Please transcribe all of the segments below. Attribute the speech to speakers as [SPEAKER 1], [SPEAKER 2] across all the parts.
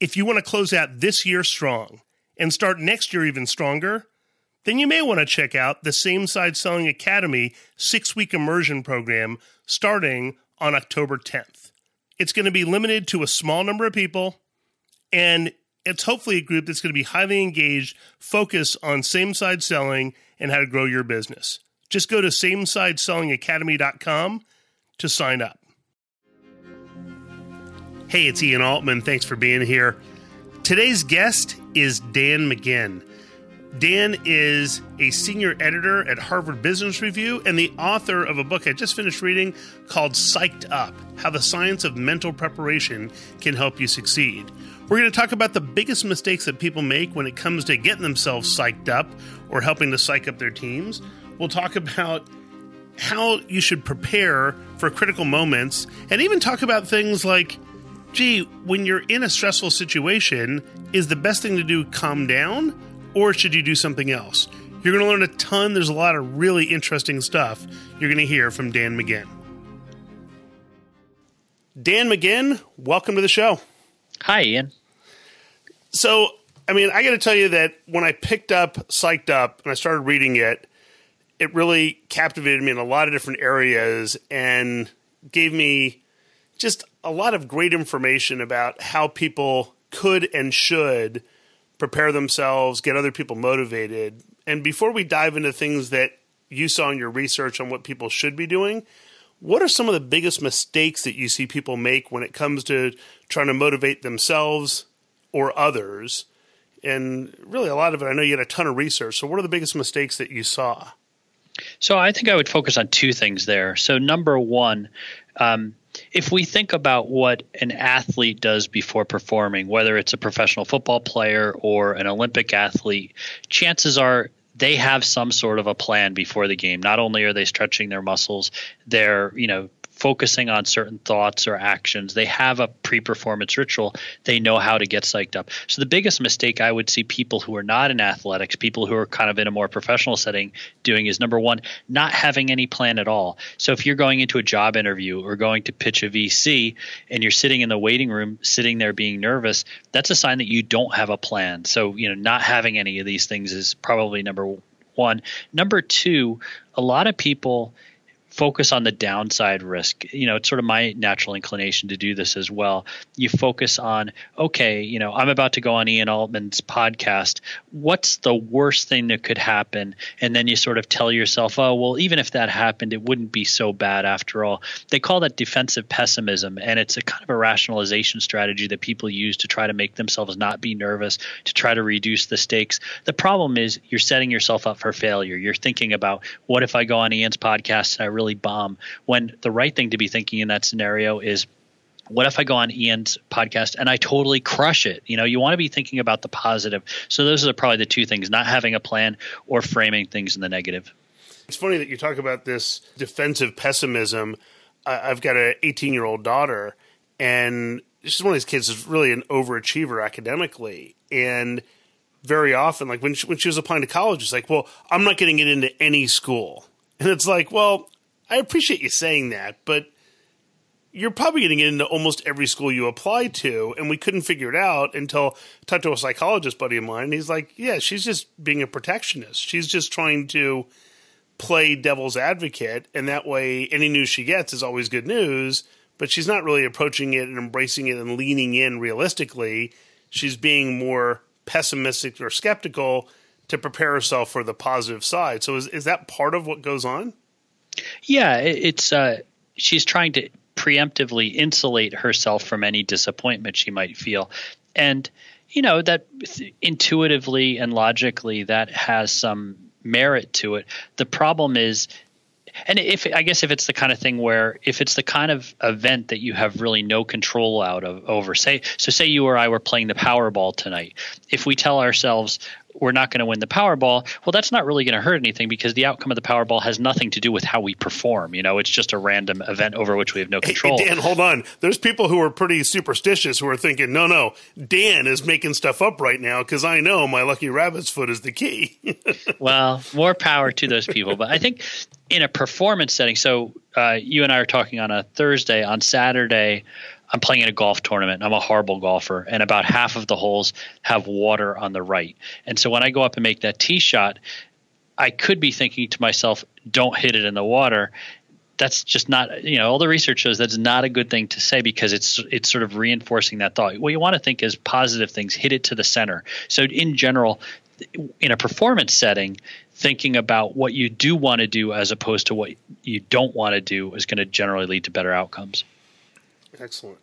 [SPEAKER 1] If you want to close out this year strong and start next year even stronger, then you may want to check out the Same Side Selling Academy six week immersion program starting on October 10th. It's going to be limited to a small number of people, and it's hopefully a group that's going to be highly engaged, focused on same side selling and how to grow your business. Just go to samesideSellingAcademy.com to sign up. Hey, it's Ian Altman. Thanks for being here. Today's guest is Dan McGinn. Dan is a senior editor at Harvard Business Review and the author of a book I just finished reading called Psyched Up How the Science of Mental Preparation Can Help You Succeed. We're going to talk about the biggest mistakes that people make when it comes to getting themselves psyched up or helping to psych up their teams. We'll talk about how you should prepare for critical moments and even talk about things like gee, when you're in a stressful situation, is the best thing to do calm down or should you do something else? You're going to learn a ton. There's a lot of really interesting stuff you're going to hear from Dan McGinn. Dan McGinn, welcome to the show.
[SPEAKER 2] Hi, Ian.
[SPEAKER 1] So, I mean, I got to tell you that when I picked up Psyched Up and I started reading it, it really captivated me in a lot of different areas and gave me just a lot of great information about how people could and should prepare themselves, get other people motivated. And before we dive into things that you saw in your research on what people should be doing, what are some of the biggest mistakes that you see people make when it comes to trying to motivate themselves or others? And really, a lot of it, I know you had a ton of research. So, what are the biggest mistakes that you saw?
[SPEAKER 2] So, I think I would focus on two things there. So, number one, um, if we think about what an athlete does before performing, whether it's a professional football player or an Olympic athlete, chances are they have some sort of a plan before the game. Not only are they stretching their muscles, they're, you know, focusing on certain thoughts or actions. They have a pre performance ritual. They know how to get psyched up. So, the biggest mistake I would see people who are not in athletics, people who are kind of in a more professional setting, doing is number one, not having any plan at all. So, if you're going into a job interview or going to pitch a VC and you're sitting in the waiting room, sitting there being nervous, that's a sign that you don't have a plan. So, you know, not having any of these things is probably number one. Number two, a lot of people focus on the downside risk. You know, it's sort of my natural inclination to do this as well. You focus on, okay, you know, I'm about to go on Ian Altman's podcast. What's the worst thing that could happen? And then you sort of tell yourself, oh, well, even if that happened, it wouldn't be so bad after all. They call that defensive pessimism. And it's a kind of a rationalization strategy that people use to try to make themselves not be nervous, to try to reduce the stakes. The problem is you're setting yourself up for failure. You're thinking about, what if I go on Ian's podcast and I really bomb when the right thing to be thinking in that scenario is what if I go on Ian's podcast and I totally crush it? You know, you want to be thinking about the positive. So those are probably the two things: not having a plan or framing things in the negative.
[SPEAKER 1] It's funny that you talk about this defensive pessimism. I've got an 18 year old daughter, and she's one of these kids who's really an overachiever academically, and very often, like when she, when she was applying to college, it's like, well, I'm not getting it into any school, and it's like, well, I appreciate you saying that, but you're probably getting into almost every school you apply to, and we couldn't figure it out until I talked to a psychologist buddy of mine. And he's like, "Yeah, she's just being a protectionist. She's just trying to play devil's advocate, and that way, any news she gets is always good news. But she's not really approaching it and embracing it and leaning in realistically. She's being more pessimistic or skeptical to prepare herself for the positive side. So, is is that part of what goes on?"
[SPEAKER 2] Yeah, it's uh, she's trying to preemptively insulate herself from any disappointment she might feel, and you know that intuitively and logically that has some merit to it. The problem is and if I guess if it's the kind of thing where if it's the kind of event that you have really no control out of over, say so say you or I were playing the Powerball tonight. If we tell ourselves we're not going to win the Powerball, well, that's not really going to hurt anything because the outcome of the Powerball has nothing to do with how we perform. You know, it's just a random event over which we have no control.
[SPEAKER 1] Hey, Dan, hold on. There's people who are pretty superstitious who are thinking, no, no, Dan is making stuff up right now because I know my lucky rabbit's foot is the key.
[SPEAKER 2] well, more power to those people. But I think in a performance setting, so uh, you and I are talking on a Thursday, on Saturday, I'm playing in a golf tournament. I'm a horrible golfer, and about half of the holes have water on the right. And so when I go up and make that tee shot, I could be thinking to myself, "Don't hit it in the water." That's just not, you know, all the research shows that's not a good thing to say because it's it's sort of reinforcing that thought. What you want to think is positive things, hit it to the center. So in general, in a performance setting, thinking about what you do want to do as opposed to what you don't want to do is going to generally lead to better outcomes.
[SPEAKER 1] Excellent.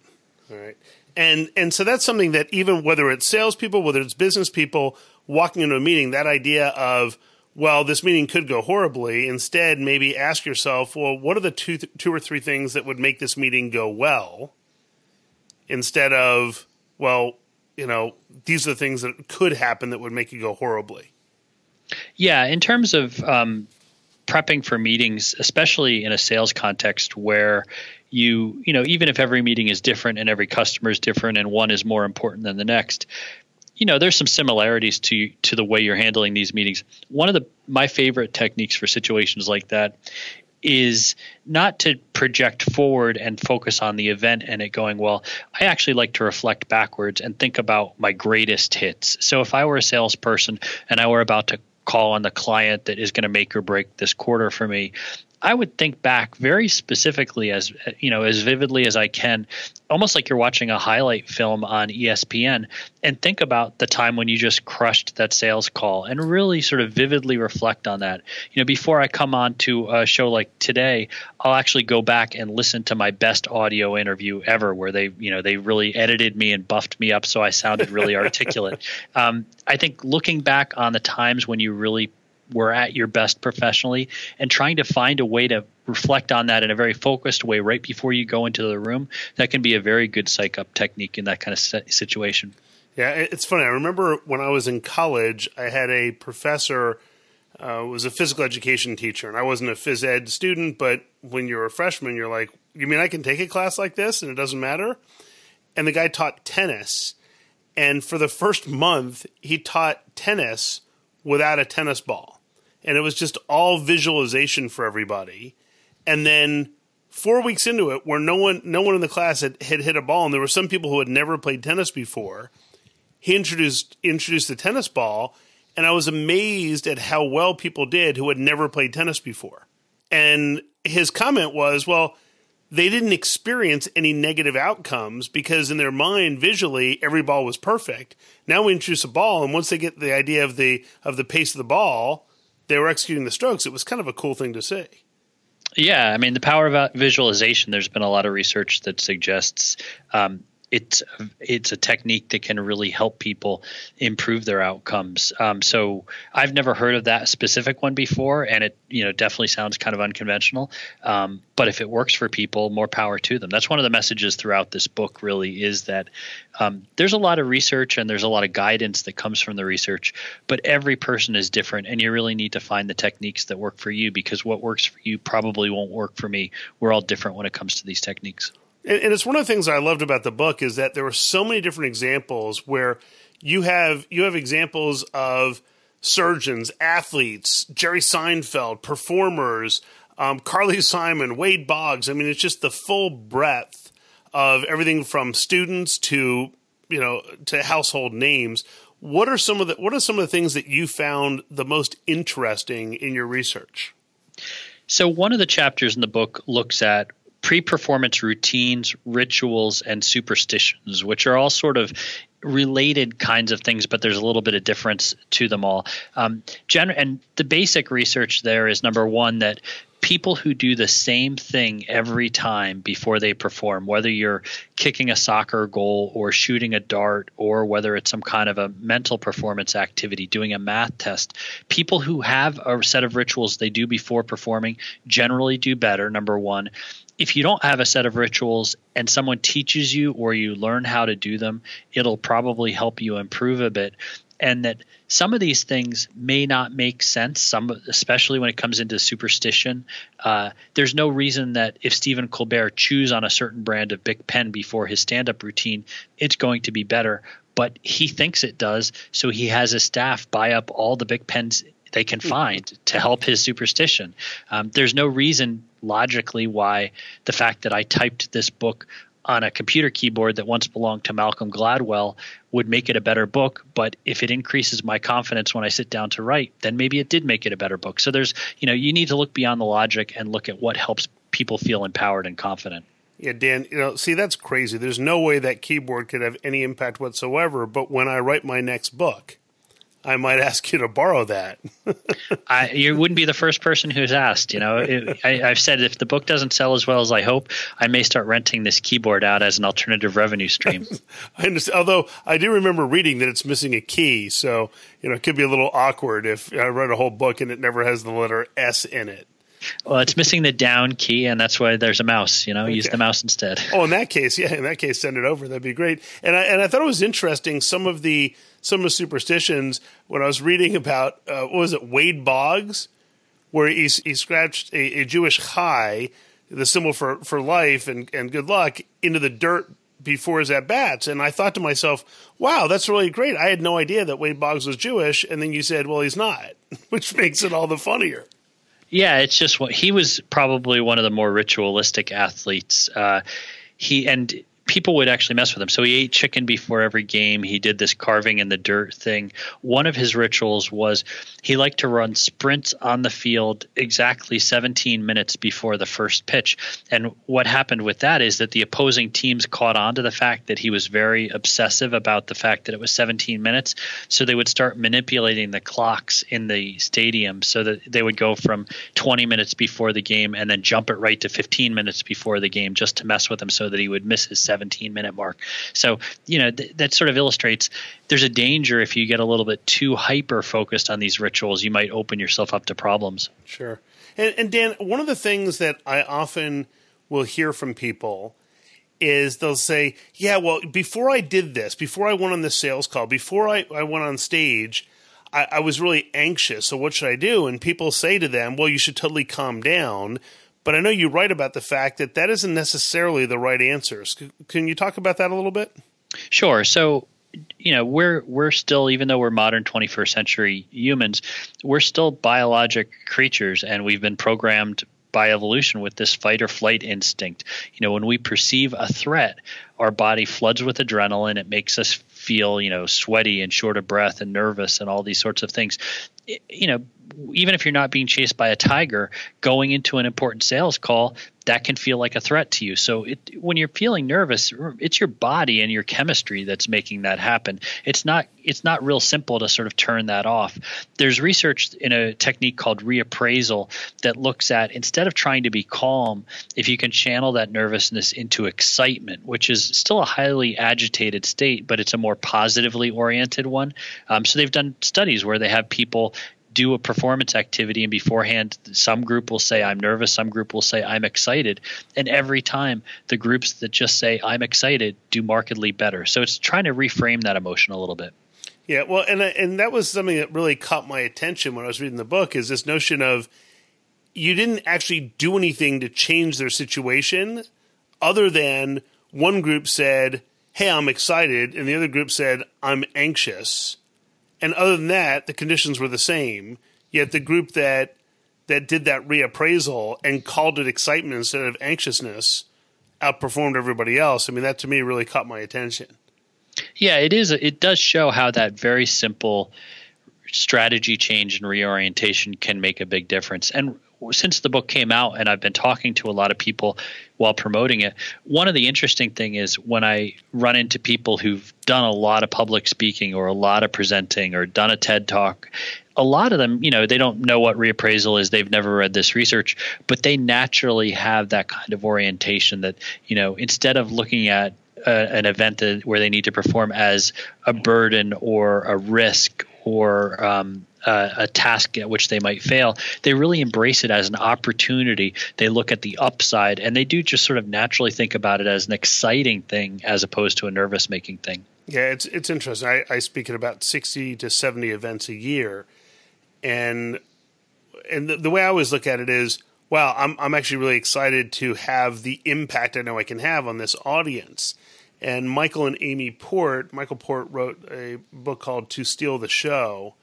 [SPEAKER 1] All right. And and so that's something that even whether it's salespeople, whether it's business people walking into a meeting, that idea of well, this meeting could go horribly. Instead, maybe ask yourself, well, what are the two two or three things that would make this meeting go well? Instead of, well, you know, these are the things that could happen that would make it go horribly.
[SPEAKER 2] Yeah, in terms of um, prepping for meetings, especially in a sales context where you, you know, even if every meeting is different and every customer is different and one is more important than the next, you know, there's some similarities to to the way you're handling these meetings. One of the my favorite techniques for situations like that is not to project forward and focus on the event and it going well. I actually like to reflect backwards and think about my greatest hits. So if I were a salesperson and I were about to call on the client that is going to make or break this quarter for me. I would think back very specifically as you know as vividly as I can, almost like you're watching a highlight film on ESPN and think about the time when you just crushed that sales call and really sort of vividly reflect on that. You know, before I come on to a show like today, I'll actually go back and listen to my best audio interview ever where they, you know, they really edited me and buffed me up so I sounded really articulate. Um, I think looking back on the times when you really were at your best professionally and trying to find a way to reflect on that in a very focused way right before you go into the room that can be a very good psych up technique in that kind of situation.
[SPEAKER 1] Yeah it's funny. I remember when i was in college i had a professor uh, was a physical education teacher and i wasn't a phys ed student but when you're a freshman you're like you mean i can take a class like this and it doesn't matter? And the guy taught tennis and for the first month he taught tennis without a tennis ball and it was just all visualization for everybody. And then four weeks into it, where no one no one in the class had, had hit a ball, and there were some people who had never played tennis before, he introduced introduced the tennis ball, and I was amazed at how well people did who had never played tennis before. And his comment was, well, they didn't experience any negative outcomes because in their mind visually every ball was perfect. Now we introduce a ball and once they get the idea of the of the pace of the ball, they were executing the strokes, it was kind of a cool thing to see.
[SPEAKER 2] Yeah, I mean the power of visualization. There's been a lot of research that suggests um, it's it's a technique that can really help people improve their outcomes. Um, so I've never heard of that specific one before, and it you know definitely sounds kind of unconventional. Um, but if it works for people, more power to them. That's one of the messages throughout this book. Really, is that um, there's a lot of research and there's a lot of guidance that comes from the research, but every person is different, and you really need to find the techniques that work for you because what works for you probably won't work for me. We're all different when it comes to these techniques.
[SPEAKER 1] And, and it's one of the things I loved about the book is that there were so many different examples where you have you have examples of surgeons, athletes, Jerry Seinfeld, performers, um, Carly Simon, Wade Boggs. I mean, it's just the full breadth of everything from students to you know to household names. What are some of the what are some of the things that you found the most interesting in your research?
[SPEAKER 2] So one of the chapters in the book looks at pre performance routines, rituals, and superstitions, which are all sort of related kinds of things, but there's a little bit of difference to them all. Um, and the basic research there is number one that people who do the same thing every time before they perform, whether you're kicking a soccer goal or shooting a dart or whether it's some kind of a mental performance activity, doing a math test, people who have a set of rituals they do before performing generally do better, number one if you don't have a set of rituals and someone teaches you or you learn how to do them, it'll probably help you improve a bit. And that some of these things may not make sense, some especially when it comes into superstition. Uh, there's no reason that if Stephen Colbert chews on a certain brand of Bic pen before his stand-up routine, it's going to be better. But he thinks it does, so he has his staff buy up all the Bic pens they can hmm. find to help his superstition. Um, there's no reason logically why the fact that I typed this book on a computer keyboard that once belonged to Malcolm Gladwell would make it a better book. But if it increases my confidence when I sit down to write, then maybe it did make it a better book. So there's, you know, you need to look beyond the logic and look at what helps people feel empowered and confident.
[SPEAKER 1] Yeah, Dan, you know, see, that's crazy. There's no way that keyboard could have any impact whatsoever. But when I write my next book, I might ask you to borrow that.
[SPEAKER 2] I, you wouldn't be the first person who's asked. You know, it, I, have said if the book doesn't sell as well as I hope, I may start renting this keyboard out as an alternative revenue stream.
[SPEAKER 1] I understand. Although I do remember reading that it's missing a key, so you know it could be a little awkward if I write a whole book and it never has the letter S in it.
[SPEAKER 2] Well, it's missing the down key, and that's why there's a mouse. You know, okay. use the mouse instead.
[SPEAKER 1] Oh, in that case, yeah, in that case, send it over. That'd be great. And I and I thought it was interesting. Some of the some of the superstitions when I was reading about uh, what was it Wade Boggs, where he he scratched a, a Jewish chai, the symbol for for life and and good luck, into the dirt before his at bats. And I thought to myself, wow, that's really great. I had no idea that Wade Boggs was Jewish. And then you said, well, he's not, which makes it all the funnier.
[SPEAKER 2] Yeah, it's just what he was probably one of the more ritualistic athletes. Uh, he and people would actually mess with him. So he ate chicken before every game. He did this carving in the dirt thing. One of his rituals was he liked to run sprints on the field exactly 17 minutes before the first pitch. And what happened with that is that the opposing teams caught on to the fact that he was very obsessive about the fact that it was 17 minutes. So they would start manipulating the clocks in the stadium so that they would go from 20 minutes before the game and then jump it right to 15 minutes before the game just to mess with him so that he would miss his 17 minute mark. So, you know, th- that sort of illustrates there's a danger if you get a little bit too hyper focused on these rituals, you might open yourself up to problems.
[SPEAKER 1] Sure. And, and Dan, one of the things that I often will hear from people is they'll say, Yeah, well, before I did this, before I went on the sales call, before I, I went on stage, I, I was really anxious. So what should I do? And people say to them, Well, you should totally calm down but I know you write about the fact that that isn't necessarily the right answers. Can you talk about that a little bit?
[SPEAKER 2] Sure. So you know we're we're still even though we're modern 21st century humans we're still biologic creatures and we've been programmed by evolution with this fight or flight instinct you know when we perceive a threat our body floods with adrenaline it makes us feel you know sweaty and short of breath and nervous and all these sorts of things you know even if you're not being chased by a tiger, going into an important sales call, that can feel like a threat to you. So it, when you're feeling nervous, it's your body and your chemistry that's making that happen. It's not it's not real simple to sort of turn that off. There's research in a technique called reappraisal that looks at instead of trying to be calm, if you can channel that nervousness into excitement, which is still a highly agitated state, but it's a more positively oriented one. Um, so they've done studies where they have people do a performance activity and beforehand some group will say i'm nervous. Some group will say i'm excited. And every time the groups that just say i'm excited do markedly better. So it's trying to reframe that emotion a little bit.
[SPEAKER 1] Yeah well and uh, and that was something that really caught my attention when i was reading the book is this notion of you didn't actually do anything to change their situation other than one group said hey i'm excited and the other group said i'm anxious and other than that, the conditions were the same. Yet the group that that did that reappraisal and called it excitement instead of anxiousness outperformed everybody else. I mean, that to me really caught my attention.
[SPEAKER 2] Yeah, it is. It does show how that very simple strategy change and reorientation can make a big difference. And since the book came out and I've been talking to a lot of people while promoting it, one of the interesting thing is when I run into people who've done a lot of public speaking or a lot of presenting or done a TED talk, a lot of them, you know, they don't know what reappraisal is. They've never read this research, but they naturally have that kind of orientation that, you know, instead of looking at uh, an event that, where they need to perform as a burden or a risk or um, uh, a task at which they might fail, they really embrace it as an opportunity. They look at the upside and they do just sort of naturally think about it as an exciting thing as opposed to a nervous making thing.
[SPEAKER 1] Yeah, it's it's interesting. I, I speak at about sixty to seventy events a year, and and the, the way I always look at it is, wow, I'm I'm actually really excited to have the impact I know I can have on this audience. And Michael and Amy Port, Michael Port wrote a book called To Steal the Show,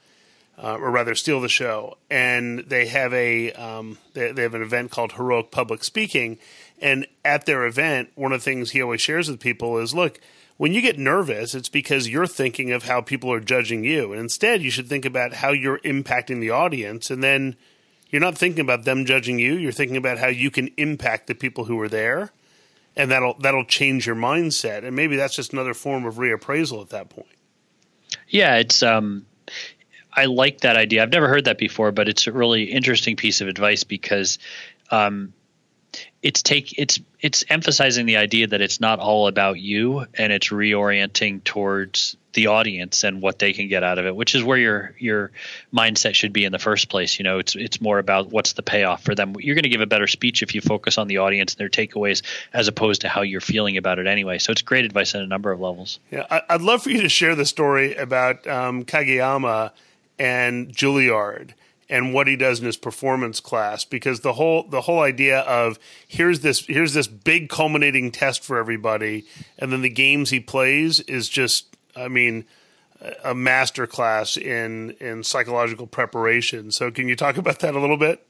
[SPEAKER 1] uh, or rather steal the show. And they have a um, they, they have an event called Heroic Public Speaking, And at their event, one of the things he always shares with people is look, when you get nervous, it's because you're thinking of how people are judging you. And instead, you should think about how you're impacting the audience. And then you're not thinking about them judging you. You're thinking about how you can impact the people who are there. And that'll that'll change your mindset. And maybe that's just another form of reappraisal at that point.
[SPEAKER 2] Yeah, it's um I like that idea. I've never heard that before, but it's a really interesting piece of advice because um, it's take it's it's emphasizing the idea that it's not all about you and it's reorienting towards the audience and what they can get out of it, which is where your your mindset should be in the first place. You know, it's it's more about what's the payoff for them. You're going to give a better speech if you focus on the audience and their takeaways as opposed to how you're feeling about it anyway. So it's great advice on a number of levels.
[SPEAKER 1] Yeah, I'd love for you to share the story about um, Kageyama and Juilliard and what he does in his performance class because the whole the whole idea of here's this here's this big culminating test for everybody and then the games he plays is just I mean a master class in in psychological preparation. So can you talk about that a little bit?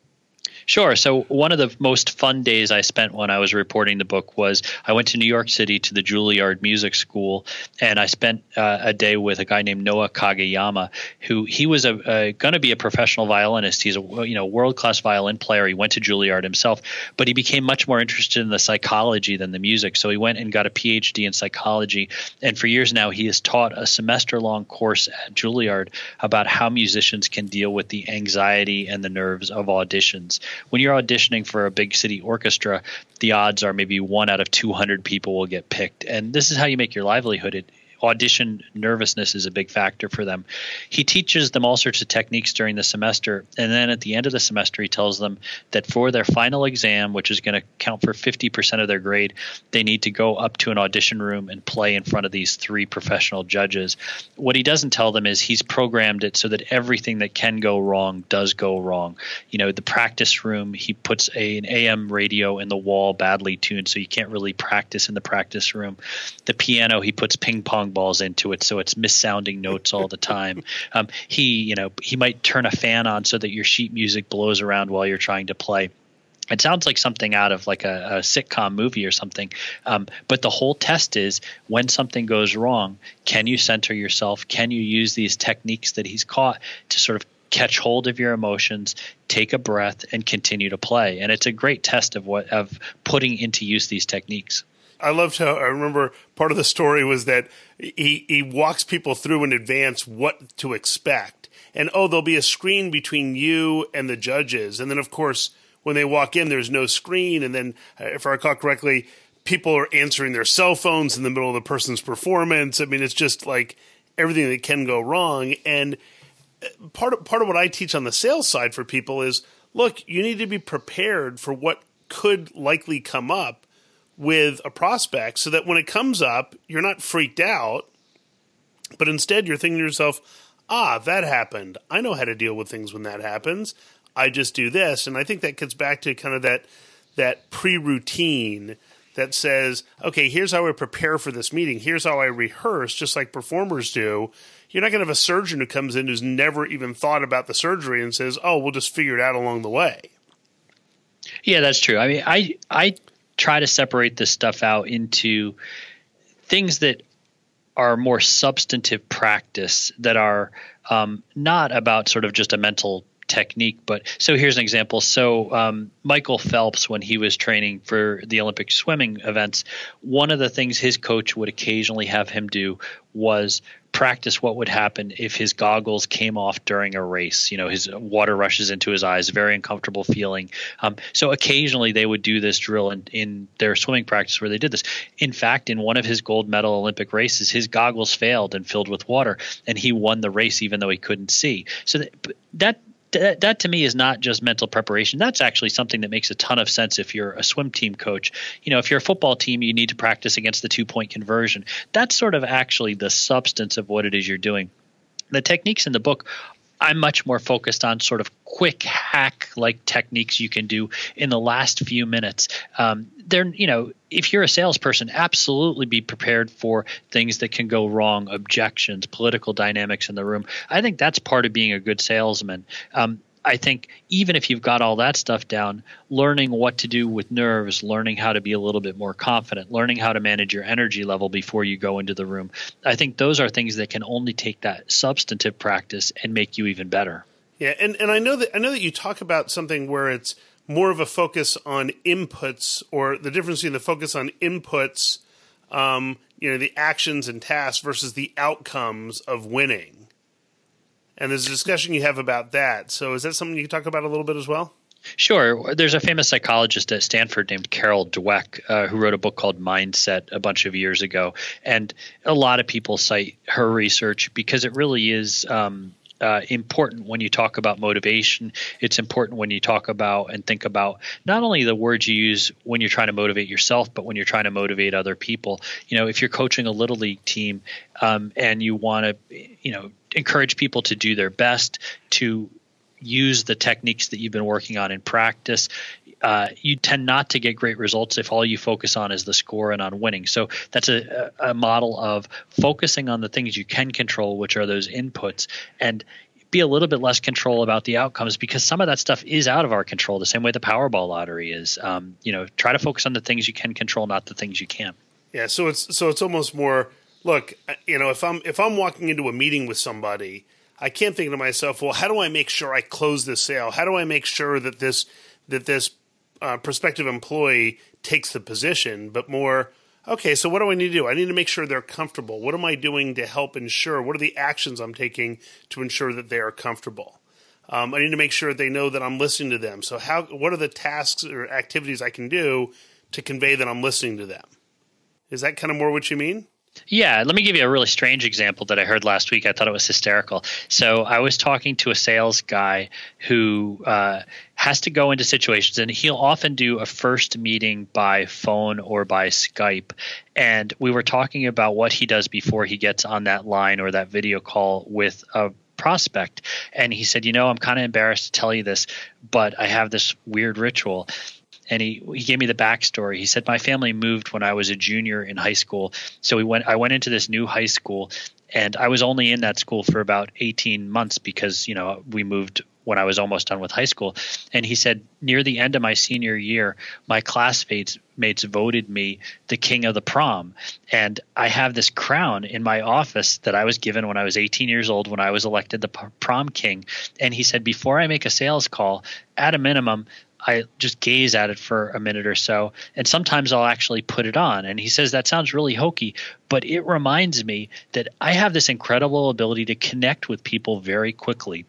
[SPEAKER 2] Sure. So one of the most fun days I spent when I was reporting the book was I went to New York City to the Juilliard Music School, and I spent uh, a day with a guy named Noa Kageyama, who he was a, a going to be a professional violinist. He's a you know world class violin player. He went to Juilliard himself, but he became much more interested in the psychology than the music. So he went and got a PhD in psychology, and for years now he has taught a semester long course at Juilliard about how musicians can deal with the anxiety and the nerves of auditions when you're auditioning for a big city orchestra, the odds are maybe one out of 200 people will get picked. And this is how you make your livelihood. It, audition nervousness is a big factor for them. He teaches them all sorts of techniques during the semester, and then at the end of the semester, he tells them that for their final exam, which is going to count for 50% of their grade, they need to go up to an audition room and play in front of these three professional judges. What he doesn't tell them is he's programmed it so that everything that can go wrong does go wrong. You know, the practice room, he puts a, an AM radio in the wall badly tuned, so you can't really practice in the practice room. The piano, he puts ping pong balls into it, so it's missounding notes all the time. Um, he, you know, he might turn a fan on so that your sheet music blows around while you're trying to play. It sounds like something out of like a, a sitcom movie or something. Um, but the whole test is when something goes wrong, can you center yourself? Can you use these techniques that he's caught to sort of catch hold of your emotions, take a breath, and continue to play? And it's a great test of what of putting into use these techniques.
[SPEAKER 1] I loved how I remember part of the story was that he he walks people through in advance what to expect, and oh, there'll be a screen between you and the judges, and then of course when they walk in, there's no screen, and then if I recall correctly, people are answering their cell phones in the middle of the person's performance. I mean, it's just like everything that can go wrong, and uh, part of part of what I teach on the sales side for people is look, you need to be prepared for what could likely come up with a prospect so that when it comes up, you're not freaked out, but instead you're thinking to yourself, ah, that happened. I know how to deal with things when that happens. I just do this. And I think that gets back to kind of that that pre-routine that says, okay, here's how I prepare for this meeting. Here's how I rehearse, just like performers do. You're not going to have a surgeon who comes in who's never even thought about the surgery and says, oh, we'll just figure it out along the way.
[SPEAKER 2] Yeah, that's true. I mean, I I try to separate this stuff out into things that are more substantive practice that are um, not about sort of just a mental technique. But so here's an example. So um, Michael Phelps, when he was training for the Olympic swimming events, one of the things his coach would occasionally have him do was practice what would happen if his goggles came off during a race. You know, his water rushes into his eyes, very uncomfortable feeling. Um, so occasionally they would do this drill in, in their swimming practice where they did this. In fact, in one of his gold medal Olympic races, his goggles failed and filled with water, and he won the race even though he couldn't see. So that, that that, that to me is not just mental preparation. That's actually something that makes a ton of sense if you're a swim team coach. You know, if you're a football team, you need to practice against the two point conversion. That's sort of actually the substance of what it is you're doing. The techniques in the book I'm much more focused on sort of quick hack like techniques you can do in the last few minutes. Um, they're, you know, if you're a salesperson, absolutely be prepared for things that can go wrong, objections, political dynamics in the room. I think that's part of being a good salesman. Um, I think even if you've got all that stuff down, learning what to do with nerves, learning how to be a little bit more confident, learning how to manage your energy level before you go into the room, I think those are things that can only take that substantive practice and make you even better.
[SPEAKER 1] Yeah, and, and I know that I know that you talk about something where it's more of a focus on inputs or the difference between the focus on inputs, um, you know, the actions and tasks versus the outcomes of winning. And there's a discussion you have about that. So is that something you can talk about a little bit as well?
[SPEAKER 2] Sure. There's a famous psychologist at Stanford named Carol Dweck uh, who wrote a book called Mindset a bunch of years ago. And a lot of people cite her research because it really is um, uh, important when you talk about motivation. It's important when you talk about and think about not only the words you use when you're trying to motivate yourself, but when you're trying to motivate other people. You know, if you're coaching a little league team um, and you want to, you know, encourage people to do their best to use the techniques that you've been working on in practice uh, you tend not to get great results if all you focus on is the score and on winning. So that's a, a model of focusing on the things you can control, which are those inputs, and be a little bit less control about the outcomes because some of that stuff is out of our control. The same way the Powerball lottery is. Um, you know, try to focus on the things you can control, not the things you can't.
[SPEAKER 1] Yeah. So it's so it's almost more. Look, you know, if I'm if I'm walking into a meeting with somebody, I can't think to myself, well, how do I make sure I close this sale? How do I make sure that this that this uh, prospective employee takes the position, but more, okay, so what do I need to do? I need to make sure they're comfortable. What am I doing to help ensure? What are the actions I'm taking to ensure that they are comfortable? Um, I need to make sure they know that I'm listening to them. So, how? What are the tasks or activities I can do to convey that I'm listening to them? Is that kind of more what you mean?
[SPEAKER 2] Yeah, let me give you a really strange example that I heard last week. I thought it was hysterical. So I was talking to a sales guy who uh, has to go into situations, and he'll often do a first meeting by phone or by Skype. And we were talking about what he does before he gets on that line or that video call with a prospect. And he said, You know, I'm kind of embarrassed to tell you this, but I have this weird ritual and he he gave me the backstory. He said my family moved when I was a junior in high school, so we went. I went into this new high school, and I was only in that school for about eighteen months because you know we moved when I was almost done with high school. And he said near the end of my senior year, my classmates mates voted me the king of the prom, and I have this crown in my office that I was given when I was 18 years old when I was elected the prom king. And he said before I make a sales call, at a minimum, I just gaze at it for a minute or so, and sometimes I'll actually put it on. And he says that sounds really hokey, but it reminds me that I have this incredible ability to connect with people very quickly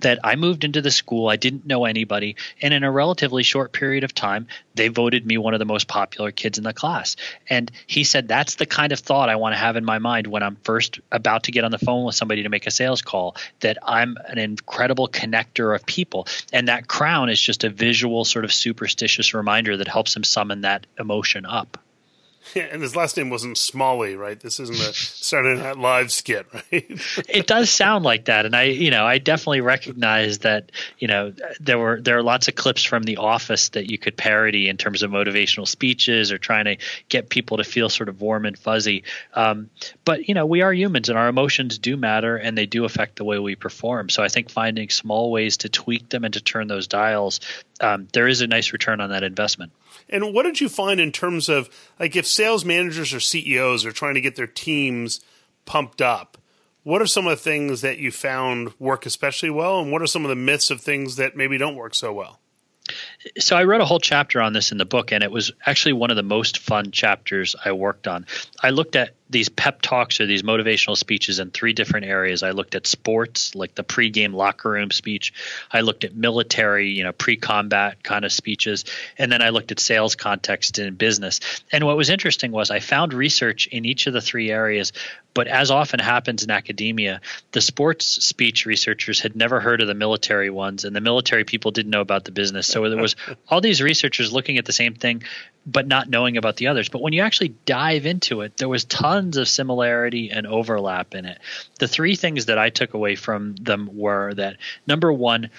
[SPEAKER 2] that I moved into the school, I didn't know anybody, and in a relatively short period of time, they voted me one of the most popular kids in the class. And he said that's the kind of thought I want to have in my mind when I'm first about to get on the phone with somebody to make a sales call, that I'm an incredible connector of people. And that crown is just a visual sort of superstitious reminder that helps him summon that emotion up.
[SPEAKER 1] Yeah, and his last name wasn't Smalley, right? This isn't a Saturday Night Live skit, right?
[SPEAKER 2] it does sound like that, and I, you know, I definitely recognize that. You know, there were there are lots of clips from The Office that you could parody in terms of motivational speeches or trying to get people to feel sort of warm and fuzzy. Um, but you know, we are humans, and our emotions do matter, and they do affect the way we perform. So I think finding small ways to tweak them and to turn those dials, um, there is a nice return on that investment.
[SPEAKER 1] And what did you find in terms of like if sales managers or CEOs are trying to get their teams pumped up? What are some of the things that you found work especially well, and what are some of the myths of things that maybe don't work so well?
[SPEAKER 2] So I wrote a whole chapter on this in the book, and it was actually one of the most fun chapters I worked on. I looked at these pep talks or these motivational speeches in three different areas. I looked at sports, like the pregame locker room speech. I looked at military, you know, pre-combat kind of speeches, and then I looked at sales context in business. And what was interesting was I found research in each of the three areas, but as often happens in academia, the sports speech researchers had never heard of the military ones, and the military people didn't know about the business. So there was all these researchers looking at the same thing, but not knowing about the others. But when you actually dive into it, there was tons of similarity and overlap in it. The three things that I took away from them were that number one,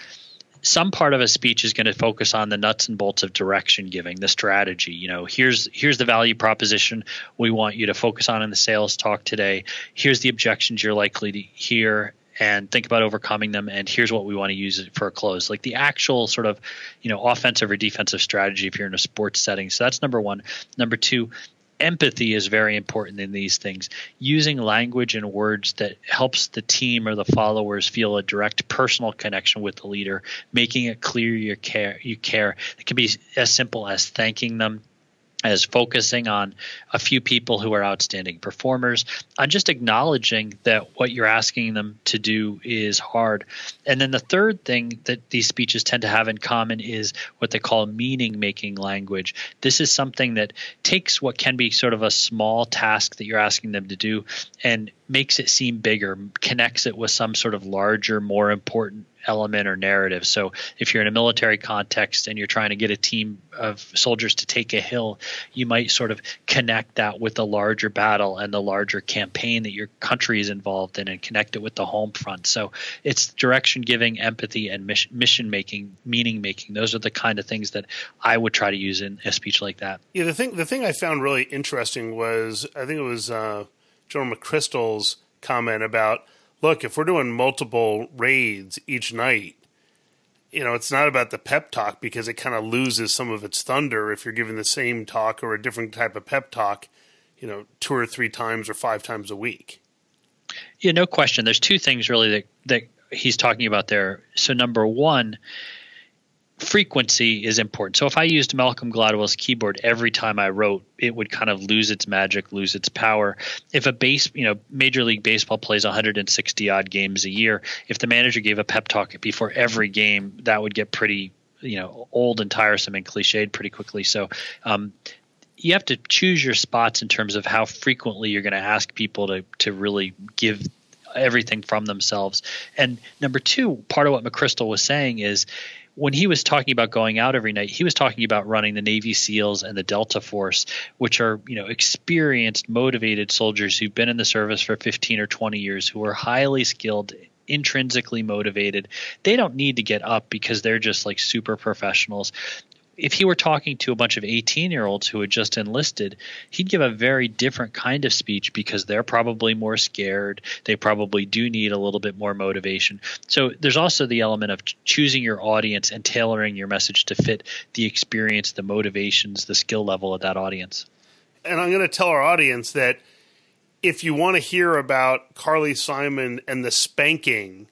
[SPEAKER 2] some part of a speech is going to focus on the nuts and bolts of direction giving, the strategy. You know, here's here's the value proposition we want you to focus on in the sales talk today. Here's the objections you're likely to hear and think about overcoming them and here's what we want to use it for a close like the actual sort of you know offensive or defensive strategy if you're in a sports setting so that's number one number two empathy is very important in these things. Using language and words that helps the team or the followers feel a direct personal connection with the leader, making it clear you care. You care. It can be as simple as thanking them as focusing on a few people who are outstanding performers, on just acknowledging that what you're asking them to do is hard. And then the third thing that these speeches tend to have in common is what they call meaning making language. This is something that takes what can be sort of a small task that you're asking them to do and makes it seem bigger, connects it with some sort of larger, more important element or narrative. So if you're in a military context and you're trying to get a team of soldiers to take a hill, you might sort of connect that with the larger battle and the larger campaign that your country is involved in and connect it with the home front. So it's direction giving, empathy, and mission making, meaning making. Those are the kind of things that I would try to use in a speech like that.
[SPEAKER 1] Yeah, the thing the thing I found really interesting was I think it was uh, General McChrystal's comment about look, if we're doing multiple raids each night, you know, it's not about the pep talk because it kind of loses some of its thunder if you're giving the same talk or a different type of pep talk, you know, two or three times or five times a week.
[SPEAKER 2] Yeah, no question. There's two things really that that he's talking about there. So number one, frequency is important. So if I used Malcolm Gladwell's keyboard every time I wrote, it would kind of lose its magic, lose its power. If a base, you know, Major League Baseball plays 160 odd games a year, if the manager gave a pep talk before every game, that would get pretty, you know, old and tiresome and cliched pretty quickly. So, um, you have to choose your spots in terms of how frequently you're going to ask people to to really give everything from themselves. And number two, part of what McChrystal was saying is when he was talking about going out every night, he was talking about running the Navy SEALs and the Delta Force, which are you know experienced, motivated soldiers who've been in the service for 15 or 20 years, who are highly skilled, intrinsically motivated. They don't need to get up because they're just like super professionals if he were talking to a bunch of 18 year olds who had just enlisted, he'd give a very different kind of speech because they're probably more scared. They probably do need a little bit more motivation. So there's also the element of choosing your audience and tailoring your message to fit the experience, the motivations, the skill level of that audience.
[SPEAKER 1] And I'm going to tell our audience that if you want to hear about Carly Simon and the spanking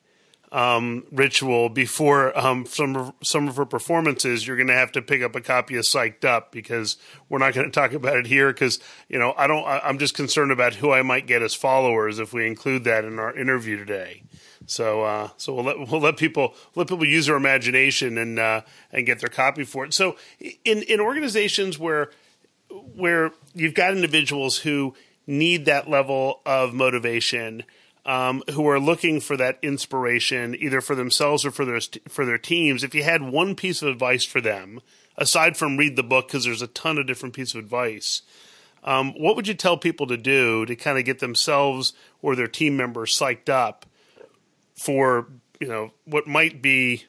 [SPEAKER 1] um, ritual before um, some some of her performances, you're going to have to pick up a copy of Psyched Up because we're not going to talk about it here because you know I don't. I, I'm just concerned about who I might get as followers if we include that in our interview today. So uh, so we'll let we'll let people let people use their imagination and uh, and get their copy for it. So in in organizations where where you've got individuals who need that level of motivation um, who are looking for that inspiration, either for themselves or for their for their teams. If you had one piece of advice for them, aside from read the book, because there's a ton of different pieces of advice, um, what would you tell people to do to kind of get themselves or their team members psyched up for you know what might be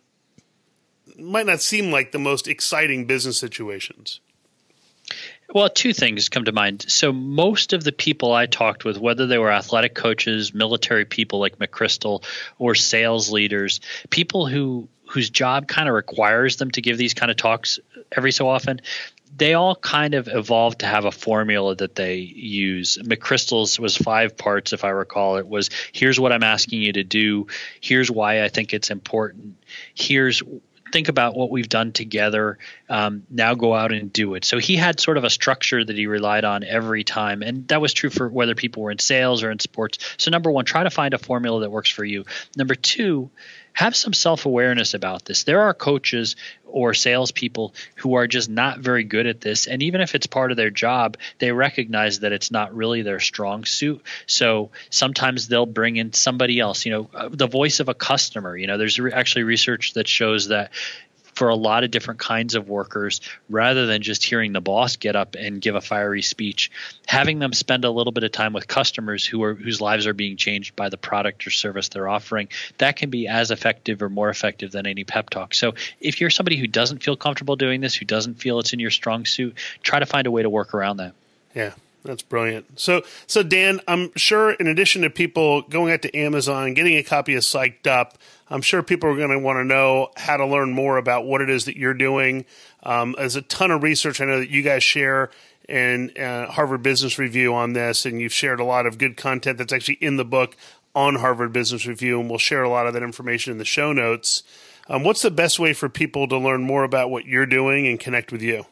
[SPEAKER 1] might not seem like the most exciting business situations?
[SPEAKER 2] Well, two things come to mind. So, most of the people I talked with, whether they were athletic coaches, military people like McChrystal, or sales leaders, people who whose job kind of requires them to give these kind of talks every so often, they all kind of evolved to have a formula that they use. McChrystal's was five parts, if I recall. It was here's what I'm asking you to do, here's why I think it's important, here's think about what we've done together. Um, now go out and do it. So he had sort of a structure that he relied on every time, and that was true for whether people were in sales or in sports. So number one, try to find a formula that works for you. Number two, have some self awareness about this. There are coaches or salespeople who are just not very good at this. And even if it's part of their job, they recognize that it's not really their strong suit. So sometimes they'll bring in somebody else, you know, uh, the voice of a customer. You know, there's actually research that shows that for a lot of different kinds of workers rather than just hearing the boss get up and give a fiery speech. Having them spend a little bit of time with customers who are whose lives are being changed by the product or service they're offering that can be as effective or more effective than any pep talk. So if you're somebody who doesn't feel comfortable doing this who doesn't feel it's in your strong suit try to find a way to work around that.
[SPEAKER 1] Yeah That's brilliant. So, so Dan, I'm sure in addition to people going out to Amazon, getting a copy of Psyched Up, I'm sure people are going to want to know how to learn more about what it is that you're doing. Um, there's a ton of research I know that you guys share in uh, Harvard Business Review on this, and you've shared a lot of good content that's actually in the book on Harvard Business Review, and we'll share a lot of that information in the show notes. Um, what's the best way for people to learn more about what you're doing and connect with you?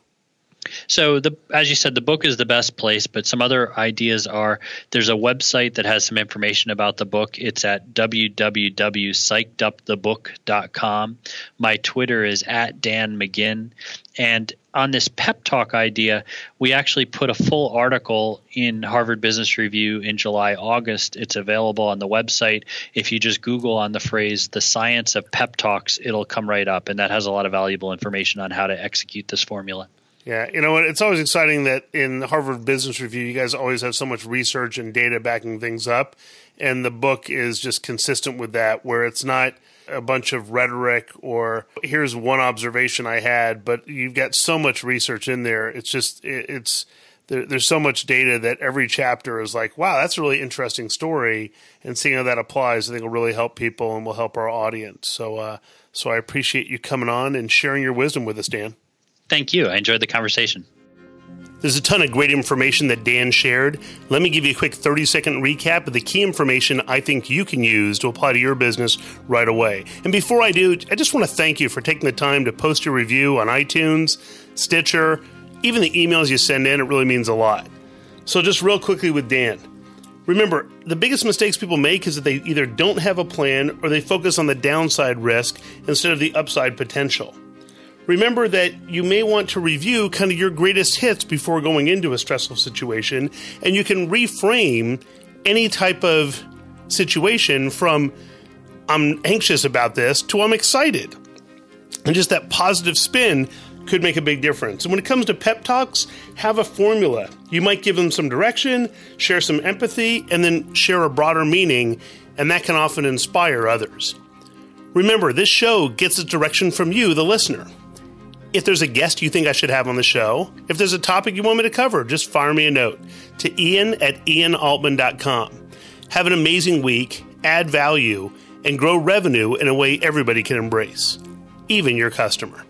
[SPEAKER 2] So the as you said, the book is the best place, but some other ideas are there's a website that has some information about the book. It's at www.psychedupthebook.com. My Twitter is at Dan McGinn. And on this pep talk idea, we actually put a full article in Harvard Business Review in July, August. It's available on the website. If you just Google on the phrase the science of pep talks, it'll come right up. And that has a lot of valuable information on how to execute this formula.
[SPEAKER 1] Yeah, you know, it's always exciting that in Harvard Business Review, you guys always have so much research and data backing things up. And the book is just consistent with that, where it's not a bunch of rhetoric or here's one observation I had, but you've got so much research in there. It's just, it's, there, there's so much data that every chapter is like, wow, that's a really interesting story. And seeing how that applies, I think will really help people and will help our audience. So, uh, so I appreciate you coming on and sharing your wisdom with us, Dan.
[SPEAKER 2] Thank you. I enjoyed the conversation.
[SPEAKER 1] There's a ton of great information that Dan shared. Let me give you a quick 30 second recap of the key information I think you can use to apply to your business right away. And before I do, I just want to thank you for taking the time to post your review on iTunes, Stitcher, even the emails you send in. It really means a lot. So, just real quickly with Dan. Remember, the biggest mistakes people make is that they either don't have a plan or they focus on the downside risk instead of the upside potential remember that you may want to review kind of your greatest hits before going into a stressful situation, and you can reframe any type of situation from I'm anxious about this to I'm excited. And just that positive spin could make a big difference. And when it comes to pep talks, have a formula. You might give them some direction, share some empathy, and then share a broader meaning, and that can often inspire others. Remember, this show gets its direction from you, the listener. If there's a guest you think I should have on the show, if there's a topic you want me to cover, just fire me a note to ian at ianaltman.com. Have an amazing week, add value, and grow revenue in a way everybody can embrace, even your customer.